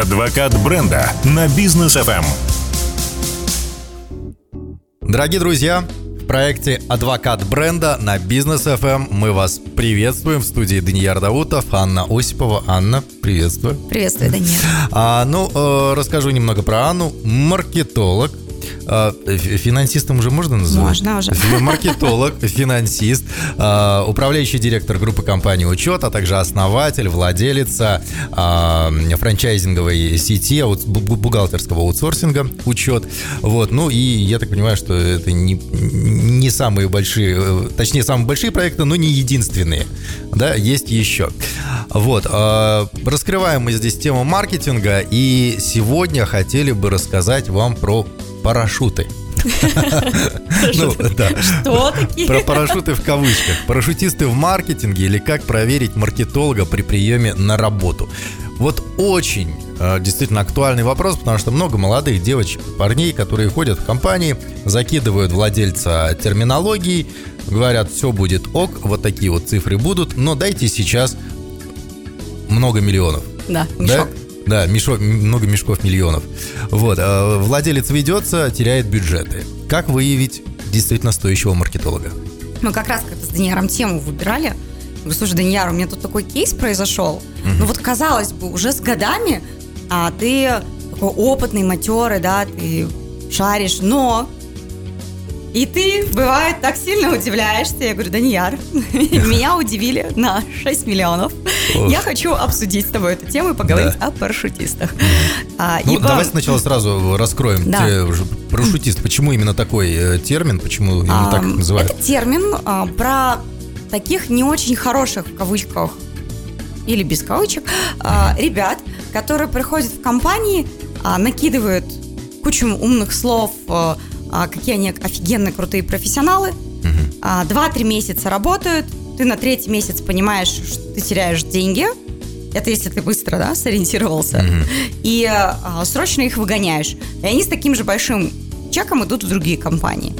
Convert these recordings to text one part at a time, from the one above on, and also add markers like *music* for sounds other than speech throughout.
Адвокат бренда на бизнес FM. Дорогие друзья, в проекте «Адвокат бренда» на Бизнес FM мы вас приветствуем в студии Данияр Даутов, Анна Осипова. Анна, приветствую. Приветствую, Данияр. А, ну, э, расскажу немного про Анну. Маркетолог, финансистом уже можно называть? Можно уже. *laughs* Маркетолог, финансист, а, управляющий директор группы компании «Учет», а также основатель, владелица а, франчайзинговой сети бухгалтерского аутсорсинга «Учет». Вот, ну и я так понимаю, что это не, не самые большие, э, точнее, самые большие проекты, но не единственные. Да, есть еще. Вот, раскрываем мы здесь тему маркетинга, и сегодня хотели бы рассказать вам про парашюты. Ну, да. Что такие? Про парашюты в кавычках. Парашютисты в маркетинге или как проверить маркетолога при приеме на работу. Вот очень э, действительно актуальный вопрос, потому что много молодых девочек, парней, которые ходят в компании, закидывают владельца терминологии, говорят, все будет ок, вот такие вот цифры будут, но дайте сейчас много миллионов. Да, мешок. Да? Да, мешок, много мешков миллионов. Вот, а владелец ведется, теряет бюджеты. Как выявить действительно стоящего маркетолога? Мы как раз как-то с Данияром тему выбирали. Говорю, слушай, Данияр, у меня тут такой кейс произошел. Угу. Ну вот казалось бы, уже с годами а ты такой опытный, матерый, да, ты шаришь, но и ты, бывает, так сильно удивляешься. Я говорю, Данияр, *laughs* меня удивили на 6 миллионов. Я хочу обсудить с тобой эту тему и поговорить о парашютистах. А, ну, давай сначала сразу раскроем. Парашютист, почему именно такой э, термин, почему именно так называют? Это термин а, про таких не очень хороших, в кавычках, или без кавычек, а, ребят, которые приходят в компании, накидывают кучу умных слов, а, какие они офигенные, крутые профессионалы. Угу. Два-три месяца работают, ты на третий месяц понимаешь, что ты теряешь деньги. Это если ты быстро, да, сориентировался. Угу. И а, срочно их выгоняешь. И они с таким же большим чеком идут в другие компании.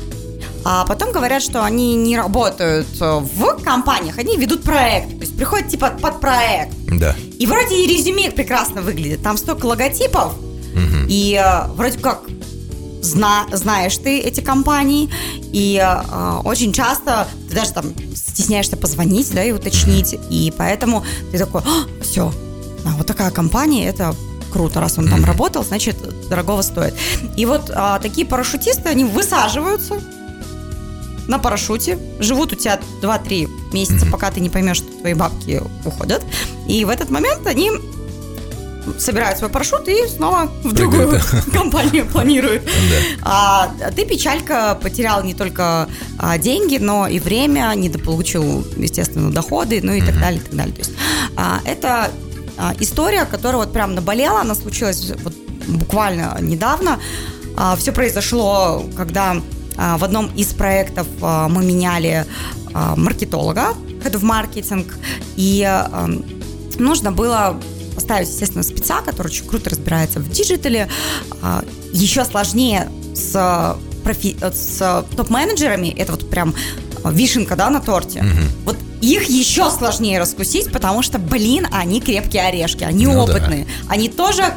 А потом говорят, что они не работают в компаниях, они ведут проект. То есть приходят типа под проект. Да. И вроде и резюме прекрасно выглядит. Там столько логотипов. Угу. И а, вроде как зна, знаешь ты эти компании, и э, очень часто ты даже там стесняешься позвонить, да, и уточнить, и поэтому ты такой, а, все, а вот такая компания, это круто, раз он там работал, значит, дорогого стоит. И вот а, такие парашютисты, они высаживаются на парашюте, живут у тебя 2-3 месяца, пока ты не поймешь, что твои бабки уходят. И в этот момент они собирают свой парашют и снова в другую *laughs* компанию планируют. А ты, печалька, потерял не только а, деньги, но и время, недополучил, естественно, доходы, ну и так далее, и так далее. То есть а, это а, история, которая вот прям наболела, она случилась вот буквально недавно. Все произошло, когда в одном из проектов мы меняли маркетолога, head of marketing, и нужно было поставить, естественно, спеца, который очень круто разбирается в digital е. А, Еще сложнее с, профи... с топ-менеджерами, это вот прям вишенка, да, на торте. Угу. Вот их еще сложнее раскусить, потому что, блин, они крепкие орешки, они ну, опытные. Да. Они тоже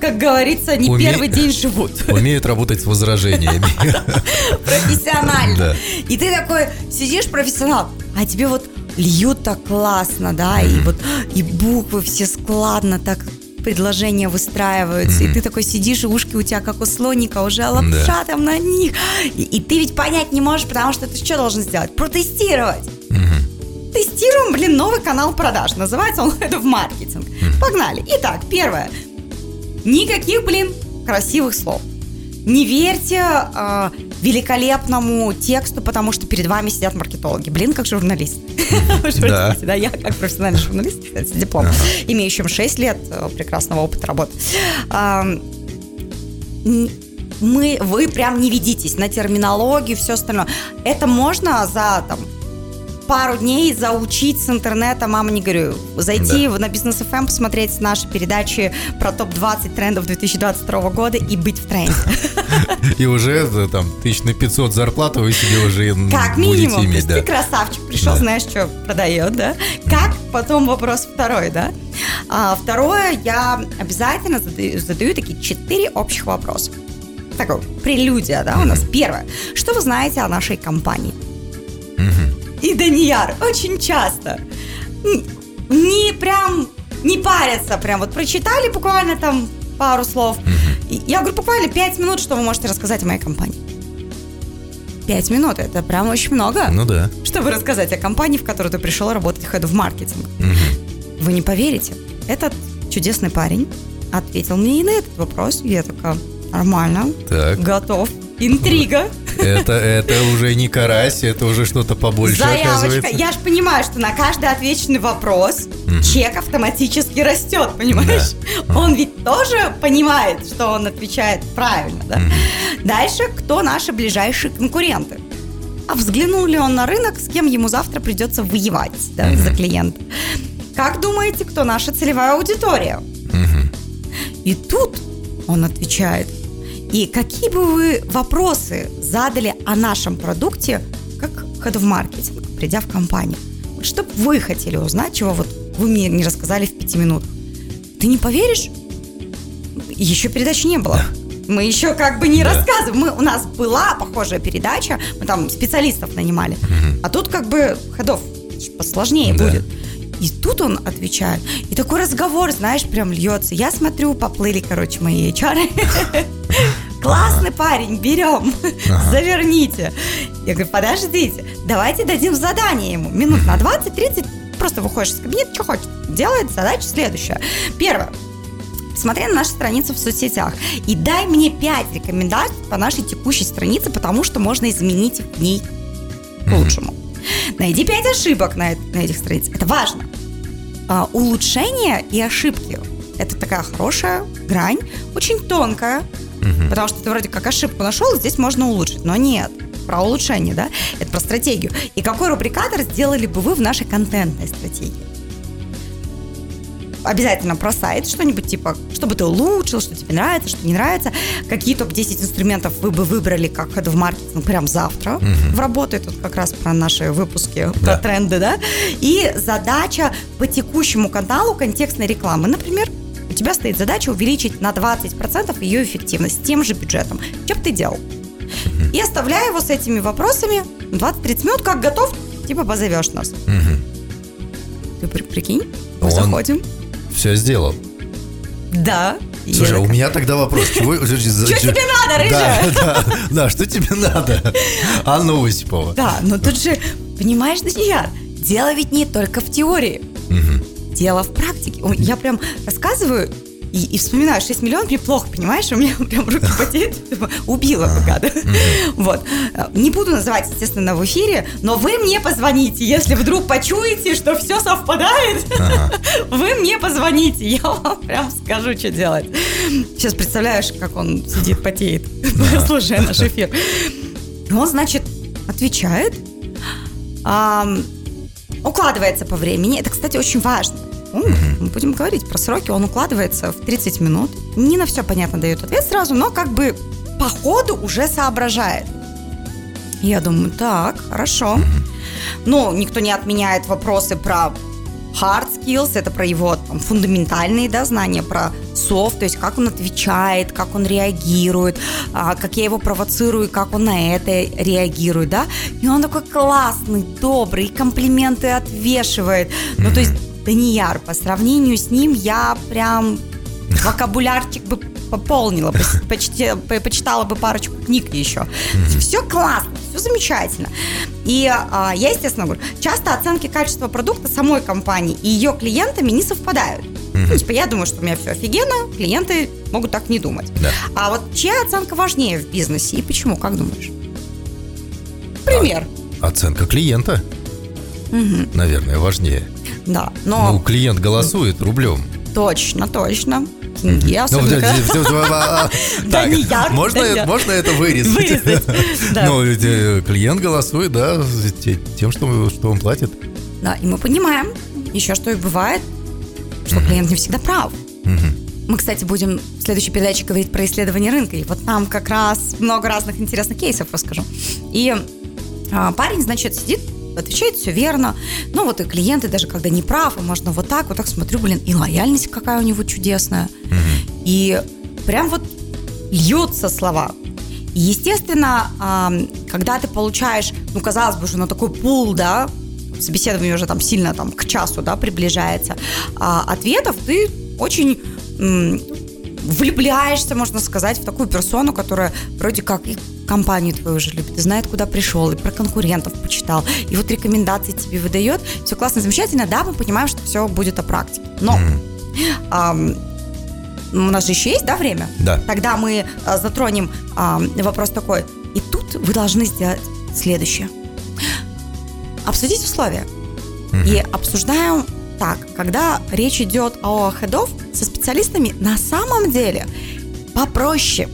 как говорится, не Уме... первый день живут. *laughs* Умеют работать с возражениями. *laughs* Профессионально. И ты такой сидишь профессионал, а тебе вот льют так классно, да, и вот и буквы все складно так предложения выстраиваются, mm-hmm. и ты такой сидишь, и ушки у тебя как у слоника, уже лапша да. там на них, и, и ты ведь понять не можешь, потому что ты что должен сделать? Протестировать. Mm-hmm. Тестируем, блин, новый канал продаж. Называется он Head of Marketing. Mm-hmm. Погнали. Итак, первое. Никаких, блин, красивых слов. Не верьте э, великолепному тексту, потому что перед вами сидят маркетологи. Блин, как журналист. *laughs* Да. да, я как профессиональный журналист, с дипломом, имеющим 6 лет э, прекрасного опыта работы. Мы, вы прям не ведитесь на терминологию, все остальное. Это можно за там, пару дней заучить с интернета, мама не говорю, зайти Да. на бизнес FM, посмотреть наши передачи про топ-20 трендов 2022 года и быть в тренде. *laughs* И уже э, там тысяч на 500 зарплаты вы себе уже Как будете минимум. Иметь, да. ты красавчик, пришел, Да. знаешь, что продает, да? Как? Потом вопрос второй, да? А, второе, я обязательно задаю, задаю такие четыре общих вопроса. Такое прелюдия, да, у нас. Первое. Что вы знаете о нашей компании? И Данияр очень часто не прям не парятся, прям вот прочитали буквально там пару слов. И Я говорю, буквально пять минут, что вы можете рассказать о моей компании. Пять минут, это прям очень много. Ну да. Чтобы рассказать о компании, в которую ты пришел работать head в маркетинг. Вы не поверите, этот чудесный парень ответил мне и на этот вопрос. И я такая, нормально, Так. готов. Интрига. Это, это уже не карась, это уже что-то побольше Заявочка. оказывается. Я же понимаю, что на каждый отвеченный вопрос чек автоматически растет, понимаешь? *laughs* Он ведь тоже понимает, что он отвечает правильно, да? Дальше, кто наши ближайшие конкуренты? А взглянул ли он на рынок, с кем ему завтра придется воевать да, за клиента? Как думаете, кто наша целевая аудитория? И тут он отвечает. И какие бы вы вопросы задали о нашем продукте, как head в маркетинг, придя в компанию? Вот что бы вы хотели узнать, чего вот вы мне не рассказали в пяти минутах? Ты не поверишь? Еще передачи не было. Мы еще как бы не Да. рассказываем. Мы, у нас была похожая передача, мы там специалистов нанимали. А тут как бы ходов посложнее Да. будет. И тут он отвечает. И такой разговор, знаешь, прям льется. Я смотрю, поплыли, короче, мои HR. *laughs* Классный парень, берем, *laughs* заверните. Я говорю, подождите, давайте дадим задание ему. Минут на 20-30, просто выходишь из кабинета, что хочешь. Делает задача следующая. Первое. Смотри на наши страницы в соцсетях и дай мне 5 рекомендаций по нашей текущей странице, потому что можно изменить в ней к лучшему. Найди 5 ошибок на, на этих страницах. Это важно. А, улучшения и ошибки – это такая хорошая грань, очень тонкая, потому что ты вроде как ошибку нашел, здесь можно улучшить, но нет. Про улучшение, да? Это про стратегию. И какой рубрикатор сделали бы вы в нашей контентной стратегии? обязательно про сайт, что-нибудь типа, что бы ты улучшил, что тебе нравится, что не нравится, какие топ-10 инструментов вы бы выбрали как head в маркетинг прям завтра в работу, это как раз про наши выпуски, Да. про тренды, да, и задача по текущему каналу контекстной рекламы, например, у тебя стоит задача увеличить на 20% ее эффективность с тем же бюджетом. Что бы ты делал? И оставляю его с этими вопросами 20-30 минут, как готов, типа позовешь нас. Ты при- прикинь, мы Он- заходим, Все сделал. да. Слушай, а у меня тогда вопрос. Чего, *laughs* что тебе надо, рыжая? Да, *laughs* да, да, что тебе надо? Анна Осипова. Да, но тут же, понимаешь, Данияр, дело ведь не только в теории. Дело в практике. Я прям рассказываю и, и вспоминаю 6 миллионов, мне плохо, понимаешь? У меня *laughs* прям руки потеют. Убила бы гада. Вот. Э, Не буду называть, естественно, в эфире, но вы мне позвоните, если вдруг почуете, что все совпадает. *laughs* Вы мне позвоните, я вам прям скажу, что делать. Сейчас представляешь, как он сидит, потеет, *laughs* слушая наш эфир. Он, значит, отвечает, укладывается по времени. Это, кстати, очень важно. Ну, Мы будем говорить про сроки. Он укладывается в 30 минут. Не на все, понятно, дает ответ сразу, но как бы по ходу уже соображает. Я думаю, так, хорошо. Ну, никто не отменяет вопросы про hard skills, это про его там, фундаментальные да, знания, про софт, то есть как он отвечает, как он реагирует, а, как я его провоцирую, как он на это реагирует, да. И он такой классный, добрый, комплименты отвешивает. Ну, то есть Данияр, по сравнению с ним я прям вокабулярчик бы пополнила, *laughs* почти- по- почитала бы парочку книг еще. Все классно, все замечательно. И а, я, естественно, говорю, часто оценки качества продукта самой компании и ее клиентами не совпадают. Ну, типа, я думаю, что у меня все офигенно, клиенты могут так не думать. Да. А вот чья оценка важнее в бизнесе и почему, как думаешь? Пример. Оценка клиента, наверное, важнее. Да, но... Ну, клиент голосует рублем. Точно, точно. Деньги, Ну, *laughs* Да не я, можно, можно это вырезать? *laughs* Ну, э, клиент голосует, да, те- тем, что, что он платит. Да, и мы понимаем еще, что и бывает, что клиент не всегда прав. Мы, кстати, будем в следующей передаче говорить про исследование рынка. И вот там как раз много разных интересных кейсов расскажу. И а, парень, значит, сидит, отвечает все верно. Ну вот и клиенты, даже когда не прав, и можно вот так, вот так смотрю, блин, и лояльность какая у него чудесная. И прям вот льются слова. И, естественно, когда ты получаешь, ну, казалось бы, уже на такой пул, да, собеседование уже там сильно там к часу, да, приближается, а, ответов ты очень влюбляешься, можно сказать, в такую персону, которая вроде как и компанию твою уже любит, и знает, куда пришел, и про конкурентов почитал, и вот рекомендации тебе выдает. Все классно, замечательно. Да, мы понимаем, что все будет о практике. Но ам, у нас же еще есть, да, время? Да. Тогда мы а, затронем ам, вопрос такой. И тут вы должны сделать следующее. Обсудить условия. И обсуждаем так, когда речь идет о хедов со специалистами, на самом деле попроще.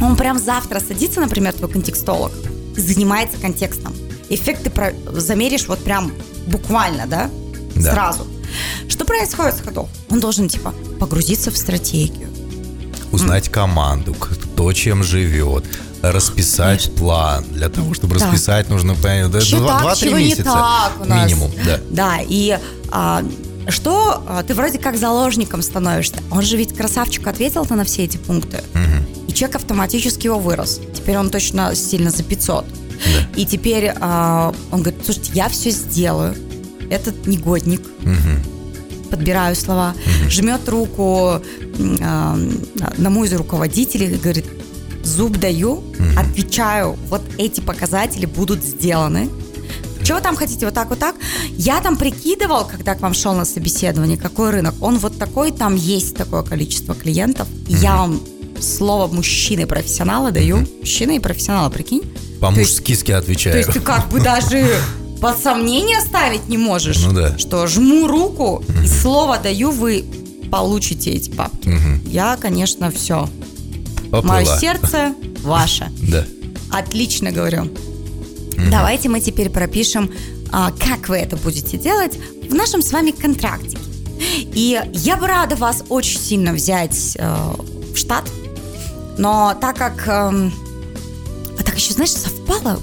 Он прям завтра садится, например, твой контекстолог, и занимается контекстом. Эффект ты про- замеришь вот прям буквально, да? Да. Сразу. Что происходит с ходов? Он должен, типа, погрузиться в стратегию. Узнать команду, кто чем живет, расписать план. Для того, чтобы Да. расписать, нужно понять, да, Чё так, 2-3 чего не месяца так у нас? минимум. Да. Да, и а, что а, ты вроде как заложником становишься. Он же ведь красавчик ответил-то на все эти пункты. И чек автоматически его вырос. Теперь он точно сильно за 500. И теперь а, он говорит, слушайте, я все сделаю. Этот негодник. Подбираю слова. Жмет руку м, а, на мой из руководителей и говорит, зуб даю, отвечаю, вот эти показатели будут сделаны. Чего там хотите, вот так, вот так? Я там прикидывал, когда к вам шел на собеседование, какой рынок. Он вот такой, там есть такое количество клиентов. И я вам слово мужчины-профессионала даю. Мужчина и профессионала, прикинь? По-мужски ски То отвечаю. есть ты как бы даже *laughs* под сомнение ставить не можешь. Ну да. Что жму руку и слово даю, вы получите эти бабки. Я, конечно, все. Поплыла. Мое сердце *laughs* ваше. Да. Отлично говорю. Давайте мы теперь пропишем, а, как вы это будете делать в нашем с вами контрактике. И я бы рада вас очень сильно взять э, в штат, но так как... эм, а так еще, знаешь, совпало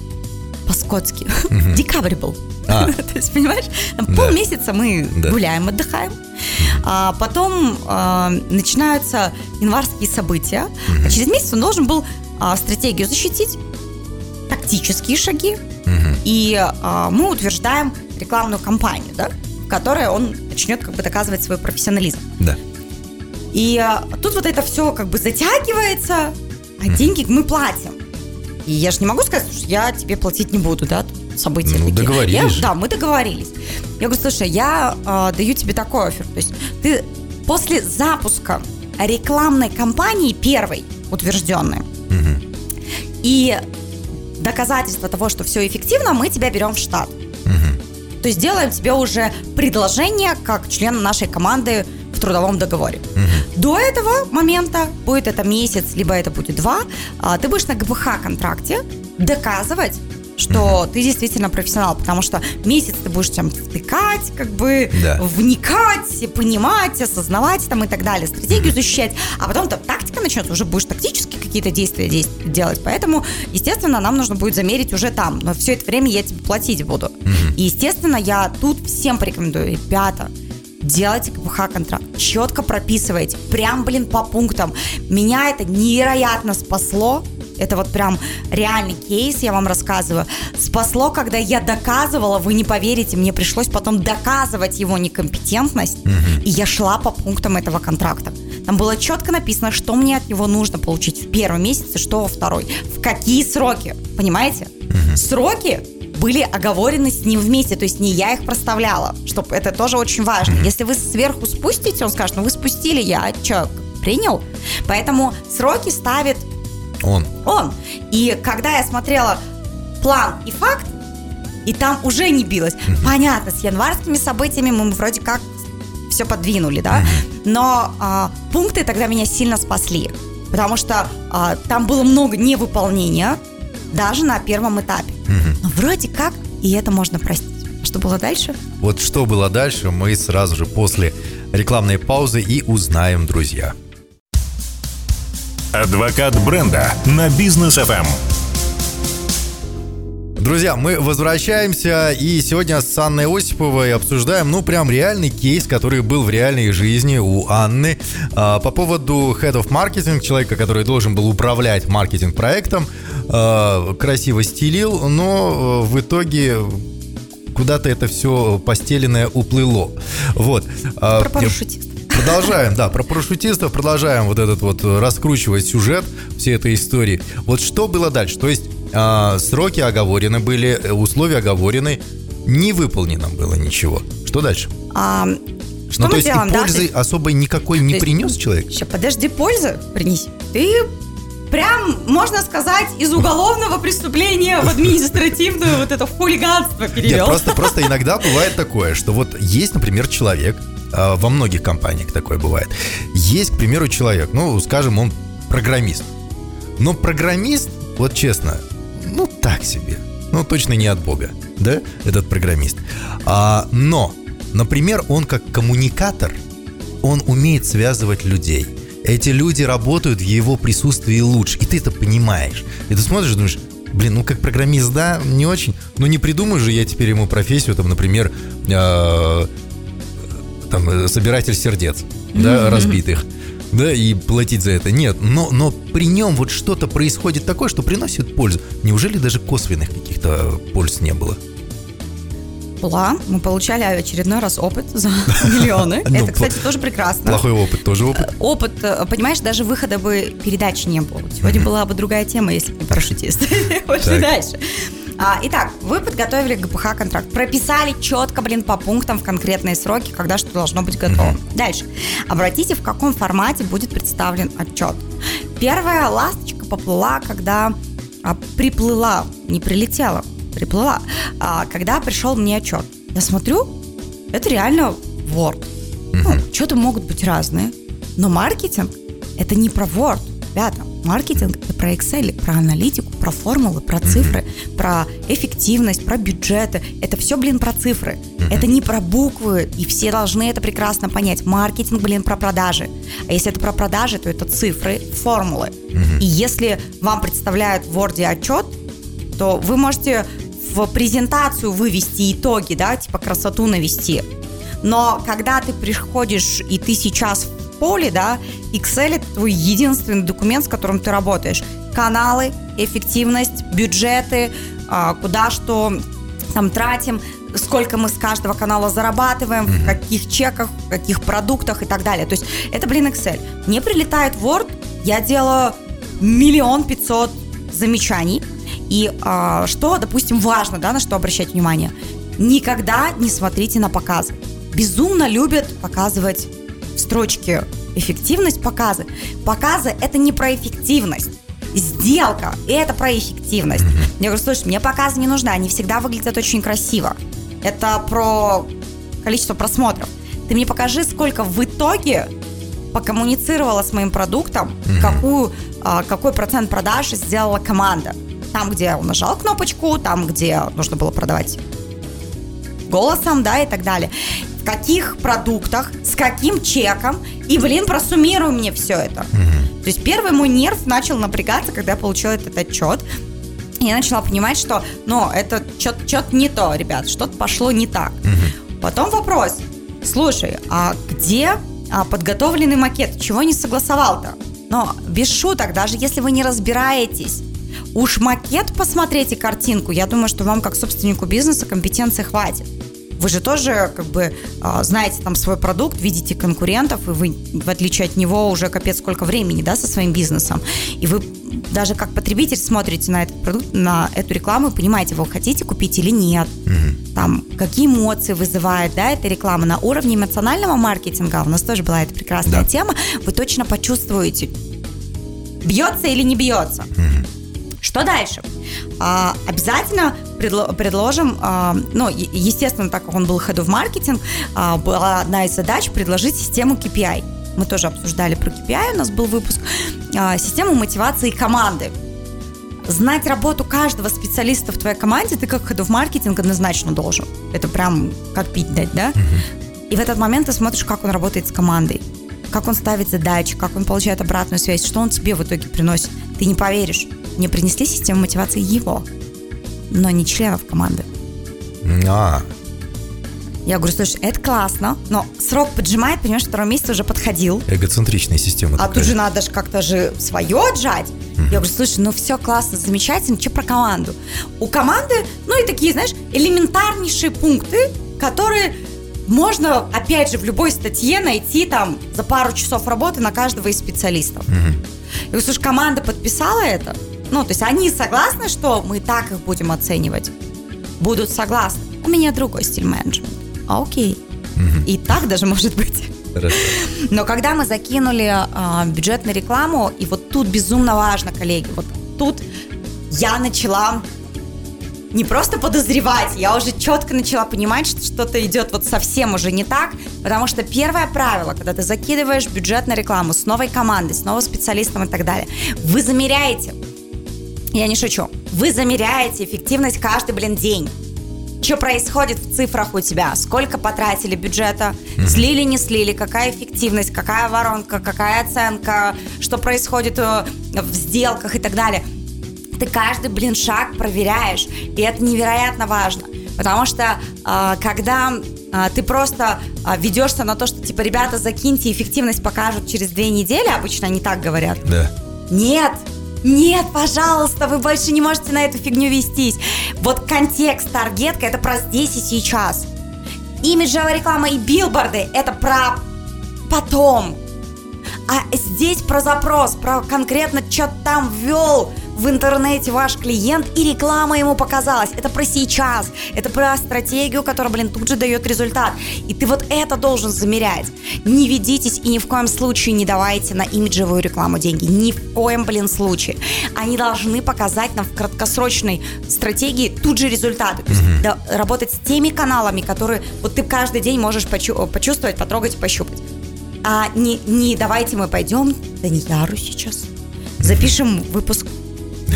по-скотски. *laughs* Декабрь был. А. *laughs* То есть, понимаешь, Да. полмесяца мы Да. гуляем, отдыхаем. А потом а, начинаются январские события. А через месяц он должен был а, стратегию защитить, тактические шаги. И а, мы утверждаем рекламную кампанию, да, в которой он начнет как бы доказывать свой профессионализм. Да. И а, тут вот это все как бы затягивается, а деньги мы платим. И я же не могу сказать, что я тебе платить не буду, да, события Ну, такие. договорились Я- же. да, мы договорились. Я говорю, слушай, я а, даю тебе такой офер. То есть ты после запуска рекламной кампании первой утвержденной и доказательство того, что все эффективно, мы тебя берем в штат. То есть делаем тебе уже предложение как член нашей команды в трудовом договоре. До этого момента, будет это месяц, либо это будет два, а, ты будешь на ГПХ контракте доказывать, что ты действительно профессионал, потому что месяц ты будешь там втыкать, как бы Да. вникать, понимать, осознавать там и так далее, стратегию защищать, а потом там тактика начнется, уже будешь тактически какие-то действия делать, поэтому, естественно, нам нужно будет замерить уже там, но все это время я тебе платить буду. И, естественно, я тут всем порекомендую, ребята, делайте КПХ контракт, четко прописывайте, прям, блин, по пунктам. Меня это невероятно спасло. Это вот прям реальный кейс, я вам рассказываю. Спасло, когда я доказывала, вы не поверите, мне пришлось потом доказывать его некомпетентность, и я шла по пунктам этого контракта. Там было четко написано, что мне от него нужно получить в первом месяце, что во второй. В какие сроки, понимаете? Сроки были оговорены с ним вместе, то есть не я их проставляла, чтобы это тоже очень важно. Если вы сверху спустите, он скажет, ну вы спустили, я что, принял? Поэтому сроки ставит Он. он. И когда я смотрела план и факт, и там уже не билось. Понятно, с январскими событиями мы вроде как все подвинули, да? Но а, пункты тогда меня сильно спасли, потому что а, там было много невыполнения даже на первом этапе. Но вроде как и это можно простить. Что было дальше? Вот что было дальше, мы сразу же после рекламной паузы и узнаем, друзья. Адвокат бренда на бизнес FM. Друзья, мы возвращаемся и сегодня с Анной Осиповой обсуждаем, ну, прям реальный кейс, который был в реальной жизни у Анны а, по поводу Head of Marketing, человека, который должен был управлять маркетинг-проектом, а, красиво стилил, но в итоге куда-то это все постеленное уплыло. Вот. А, про. Продолжаем, да, про парашютистов, продолжаем вот этот вот раскручивать сюжет всей этой истории. Вот что было дальше? То есть а, сроки оговорены были, условия оговорены, не выполнено было ничего. Что дальше? А, что ну, мы то есть делаем, и пользы да? особой никакой не принес человек? Сейчас, подожди, пользы принеси. Ты прям, можно сказать, из уголовного преступления в административную вот это в хулиганство перевел. Нет, просто, просто иногда бывает такое, что вот есть, например, человек, во многих компаниях такое бывает, есть, к примеру, человек, ну, скажем, он программист. Но программист, вот честно, ну, так себе. Ну, точно не от Бога, да, этот программист. А, но, например, он как коммуникатор, он умеет связывать людей – эти люди работают в его присутствии лучше. И ты это понимаешь. И ты смотришь и думаешь, блин, ну как программист, да, не очень. Ну не придумаю же я теперь ему профессию, там, например, э, там, э, собиратель сердец, да, разбитых да, и платить за это. Нет, но, но при нем вот что-то происходит такое, что приносит пользу. Неужели даже косвенных каких-то польз не было? была. Мы получали очередной раз опыт за *laughs* миллионы. Ну, Это, кстати, тоже прекрасно. Плохой опыт, тоже опыт. Э, опыт, э, понимаешь, даже выхода бы передачи не было. Сегодня была бы другая тема, если бы не парашютист. Пошли дальше. А, итак, вы подготовили ГПХ контракт, прописали четко, блин, по пунктам в конкретные сроки, когда что должно быть готово. Дальше. Обратите, в каком формате будет представлен отчет. Первая ласточка поплыла, когда а, приплыла, не прилетела, приплыла, а, когда пришел мне отчет. Я смотрю, это реально Word. Ну, что-то могут быть разные, но маркетинг – это не про Word, ребята. Маркетинг – это про Excel, про аналитику, про формулы, про цифры, mm-hmm. про эффективность, про бюджеты. Это все, блин, про цифры. Mm-hmm. Это не про буквы, и все должны это прекрасно понять. Маркетинг, блин, про продажи. А если это про продажи, то это цифры, формулы. Mm-hmm. И если вам представляют в Word отчет, то вы можете в презентацию вывести итоги, да, типа красоту навести. Но когда ты приходишь и ты сейчас в поле, да, Excel это твой единственный документ, с которым ты работаешь. Каналы, эффективность, бюджеты, а, куда что там тратим, сколько мы с каждого канала зарабатываем, в каких чеках, в каких продуктах и так далее. То есть это, блин, Excel. Мне прилетает Word, я делаю миллион пятьсот замечаний, и а, что, допустим, важно, да, на что обращать внимание? Никогда не смотрите на показы. Безумно любят показывать строчки эффективность показы. Показы это не про эффективность. Сделка – это про эффективность. Я говорю, слушай, мне показы не нужны, они всегда выглядят очень красиво. Это про количество просмотров. Ты мне покажи, сколько в итоге покоммуницировала с моим продуктом, какую, а, какой процент продаж сделала команда. Там, где он нажал кнопочку, там, где нужно было продавать голосом, да, и так далее. Каких продуктах, с каким чеком, и, блин, просуммируй мне все это. Mm-hmm. То есть первый мой нерв начал напрягаться, когда я получила этот отчет. И я начала понимать, что, ну, это что-то не то, ребят, что-то пошло не так. Mm-hmm. Потом вопрос. Слушай, а где а, подготовленный макет? Чего не согласовал-то? Но без шуток, даже если вы не разбираетесь Уж макет посмотрите картинку, я думаю, что вам как собственнику бизнеса компетенции хватит. Вы же тоже как бы а, знаете там свой продукт, видите конкурентов, и вы, в отличие от него, уже капец сколько времени, да, со своим бизнесом. И вы даже как потребитель смотрите на этот продукт, на эту рекламу и понимаете, вы хотите купить или нет. Угу. Там, какие эмоции вызывает, да, эта реклама. На уровне эмоционального маркетинга, у нас тоже была эта прекрасная да. тема, вы точно почувствуете, бьется или не бьется. Угу. Что дальше? А, обязательно предло- предложим, а, ну, естественно, так как он был head of marketing, а, была одна из задач предложить систему KPI. мы тоже обсуждали про KPI, у нас был выпуск, а, систему мотивации команды. Знать работу каждого специалиста в твоей команде ты как ходу в маркетинг однозначно должен. Это прям как пить дать, да? И в этот момент ты смотришь, как он работает с командой, как он ставит задачи, как он получает обратную связь, что он тебе в итоге приносит. Ты не поверишь. Мне принесли систему мотивации его, но не членов команды. А, Я говорю, слушай, это классно, но срок поджимает, понимаешь, второй месяц уже подходил. эгоцентричная система. А такая. тут же надо же как-то же свое отжать. Я говорю, слушай, ну все классно, замечательно, что про команду? У команды, ну и такие, знаешь, элементарнейшие пункты, которые можно, опять же, в любой статье найти там за пару часов работы на каждого из специалистов. Я говорю, слушай, команда подписала это? Ну, то есть они согласны, что мы так их будем оценивать? Будут согласны. У меня другой стиль менеджмента. А, Окей. И так даже *laughs* может быть. Хорошо. Но когда мы закинули а, бюджет на рекламу, и вот тут безумно важно, коллеги, вот тут я начала не просто подозревать, я уже четко начала понимать, что что-то идет вот совсем уже не так, потому что первое правило, когда ты закидываешь бюджет на рекламу с новой командой, с новым специалистом и так далее, вы замеряете, я не шучу, вы замеряете эффективность каждый, блин, день. Что происходит в цифрах у тебя? Сколько потратили бюджета? Слили, не слили? Какая эффективность? Какая воронка? Какая оценка? Что происходит э, в сделках и так далее? Ты каждый, блин, шаг проверяешь. И это невероятно важно. Потому что э, когда э, ты просто ведешься на то, что типа, ребята, закиньте, эффективность покажут через две недели, обычно они так говорят. Да. Нет, нет, пожалуйста, вы больше не можете на эту фигню вестись. Вот контекст, таргетка, это про здесь и сейчас. Имиджевая реклама и билборды, это про потом. А здесь про запрос, про конкретно, что там ввел в интернете ваш клиент, и реклама ему показалась. Это про сейчас, это про стратегию, которая, блин, тут же дает результат. И ты вот это должен замерять. Не ведитесь и ни в коем случае не давайте на имиджевую рекламу деньги. Ни в коем, блин, случае. Они должны показать нам в краткосрочной стратегии тут же результаты. То есть да, работать с теми каналами, которые вот ты каждый день можешь почу- почувствовать, потрогать и пощупать. А не, не давайте мы пойдем к Данияру сейчас, запишем выпуск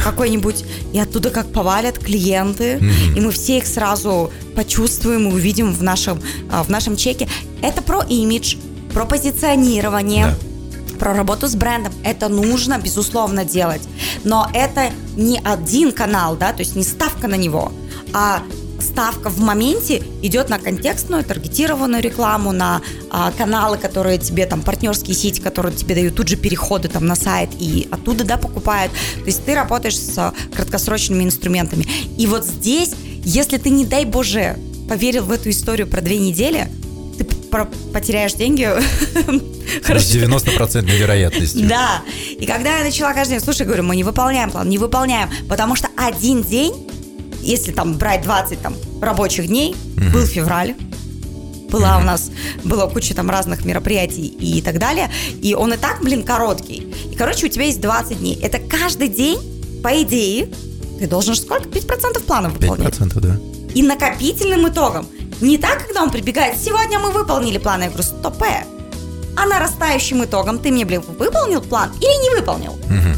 какой-нибудь, и оттуда как повалят клиенты, и мы все их сразу почувствуем и увидим в нашем, а, в нашем чеке. Это про имидж, про позиционирование. Про работу с брендом. Это нужно, безусловно, делать. Но это не один канал, да, то есть не ставка на него, а ставка в моменте идет на контекстную, таргетированную рекламу, на а, каналы, которые тебе там партнерские сети, которые тебе дают тут же переходы там на сайт и оттуда да покупают. То есть ты работаешь с а, краткосрочными инструментами. И вот здесь, если ты не дай боже поверил в эту историю про две недели, ты потеряешь деньги. *laughs* С 90% вероятностью. Да. И когда я начала каждый день, слушай, говорю, мы не выполняем план, не выполняем, потому что один день, если там брать 20 там, рабочих дней, был февраль, была у нас, было куча там разных мероприятий и так далее, и он и так, блин, короткий. И, короче, у тебя есть 20 дней. Это каждый день, по идее, ты должен сколько? 5% плана выполнять. 5%, да. И накопительным итогом. Не так, когда он прибегает, сегодня мы выполнили план, я говорю, стопе. А нарастающим итогом ты мне, блин, выполнил план или не выполнил?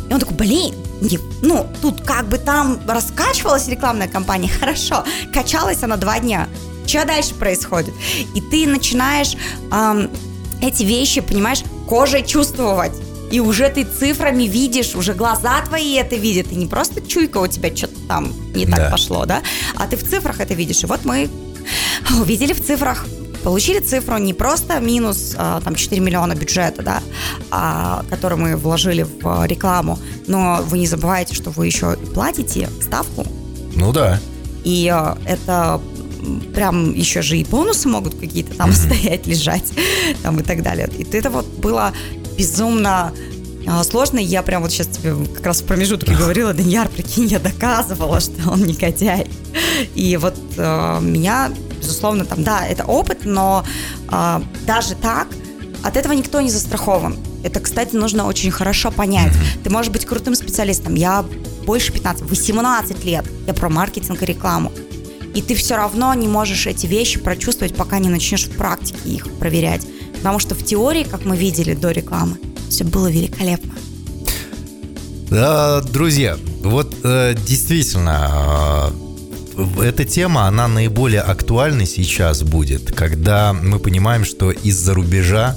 И он такой, блин, не- ну, тут как бы там раскачивалась рекламная кампания, *laughs* хорошо, качалась она два дня. Что дальше происходит? И ты начинаешь ам, эти вещи, понимаешь, кожей чувствовать. И уже ты цифрами видишь, уже глаза твои это видят. И не просто чуйка у тебя что-то там не так Да. пошло, да? А ты в цифрах это видишь. И вот мы увидели в цифрах, получили цифру не просто минус а, там 4 миллиона бюджета, да, а, который мы вложили в а, рекламу, но вы не забывайте, что вы еще платите ставку, Ну да. и это прям еще же и бонусы могут какие-то там стоять, *laughs* лежать, там и так далее. И это вот было безумно сложно. Я прям вот сейчас тебе как раз в промежутке говорила, Даньяр, прикинь, я доказывала, *laughs* что он негодяй. И вот э, меня, безусловно, там, да, это опыт, но э, даже так от этого никто не застрахован. Это, кстати, нужно очень хорошо понять. Ты можешь быть крутым специалистом. Я больше 15, 18 лет. Я про маркетинг и рекламу. И ты все равно не можешь эти вещи прочувствовать, пока не начнешь в практике их проверять. Потому что в теории, как мы видели до рекламы, все было великолепно. Да, друзья, вот э, действительно, э, эта тема, она наиболее актуальна сейчас будет, когда мы понимаем, что из-за рубежа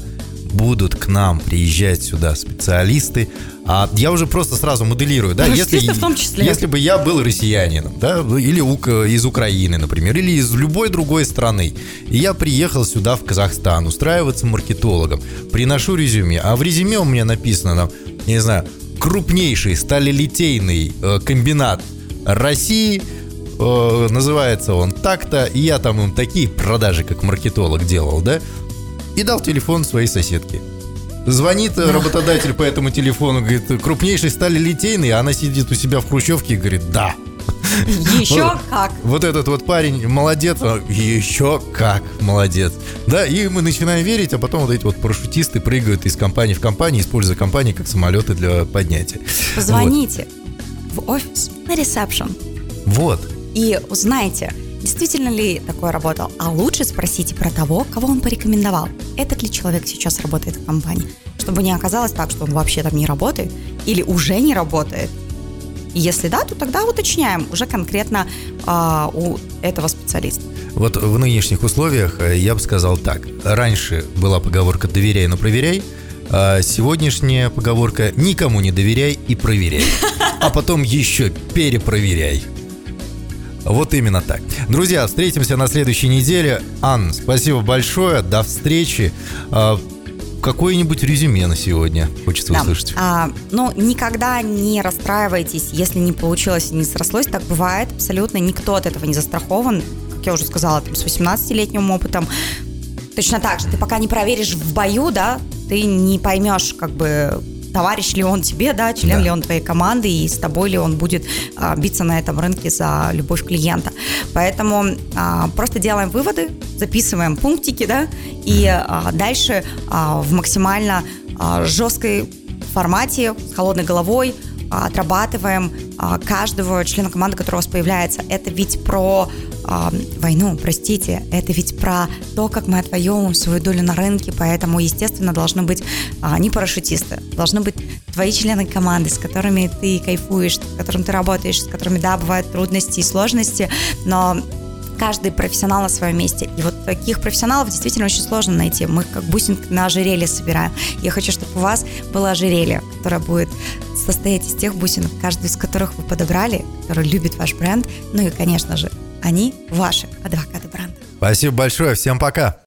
будут к нам приезжать сюда специалисты. А я уже просто сразу моделирую, да, если, в том числе. если бы я был россиянином, да, или ук- из Украины, например, или из любой другой страны, и я приехал сюда, в Казахстан, устраиваться маркетологом, приношу резюме, а в резюме у меня написано, там, не знаю, крупнейший сталелитейный э, комбинат России, э, называется он так-то, и я там им такие продажи, как маркетолог делал, да, и дал телефон своей соседке. Звонит работодатель по этому телефону, говорит, крупнейший сталелитейный, а она сидит у себя в хрущевке и говорит, да. Еще Вот- как. Вот этот вот парень молодец, а еще как молодец. Да, и мы начинаем верить, а потом вот эти вот парашютисты прыгают из компании в компанию, используя компании как самолеты для поднятия. Позвоните в офис на ресепшн Вот. И узнайте, действительно ли такое работал. А лучше спросите про того, кого он порекомендовал. Этот ли человек сейчас работает в компании. Чтобы не оказалось так, что он вообще там не работает или уже не работает. И если да, то тогда уточняем уже конкретно а, у этого специалиста. Вот в нынешних условиях э, я бы сказал так. Раньше была поговорка «доверяй, но проверяй», а сегодняшняя поговорка «никому не доверяй и проверяй». *laughs* А потом еще перепроверяй. Вот именно так. Друзья, встретимся на следующей неделе. Ан, спасибо большое. До встречи. А, Какое-нибудь резюме на сегодня хочется Да. услышать. А, ну, никогда не расстраивайтесь, если не получилось и не срослось. Так бывает абсолютно. Никто от этого не застрахован. Как я уже сказала, там, с 18-летним опытом. Точно так же. Ты пока не проверишь в бою, да, ты не поймешь, как бы, товарищ ли он тебе, да, член Да. ли он твоей команды, и с тобой ли он будет а, биться на этом рынке за любовь клиента. Поэтому а, просто делаем выводы, записываем пунктики, да, и а, дальше а, в максимально а, жесткой формате, с холодной головой а, отрабатываем а, каждого члена команды, который у вас появляется. Это ведь про а, войну, простите, это ведь про то, как мы отвоевываем свою долю на рынке, поэтому, естественно, должны быть а, не парашютисты, должны быть твои члены команды, с которыми ты кайфуешь, с которыми ты работаешь, с которыми, да, бывают трудности и сложности, но каждый профессионал на своем месте. И вот таких профессионалов действительно очень сложно найти. Мы как бусинок на ожерелье собираем. Я хочу, чтобы у вас было ожерелье, которое будет состоять из тех бусинок, каждый из которых вы подобрали, который любит ваш бренд. Ну и, конечно же, они ваши адвокаты бренда. Спасибо большое. Всем пока.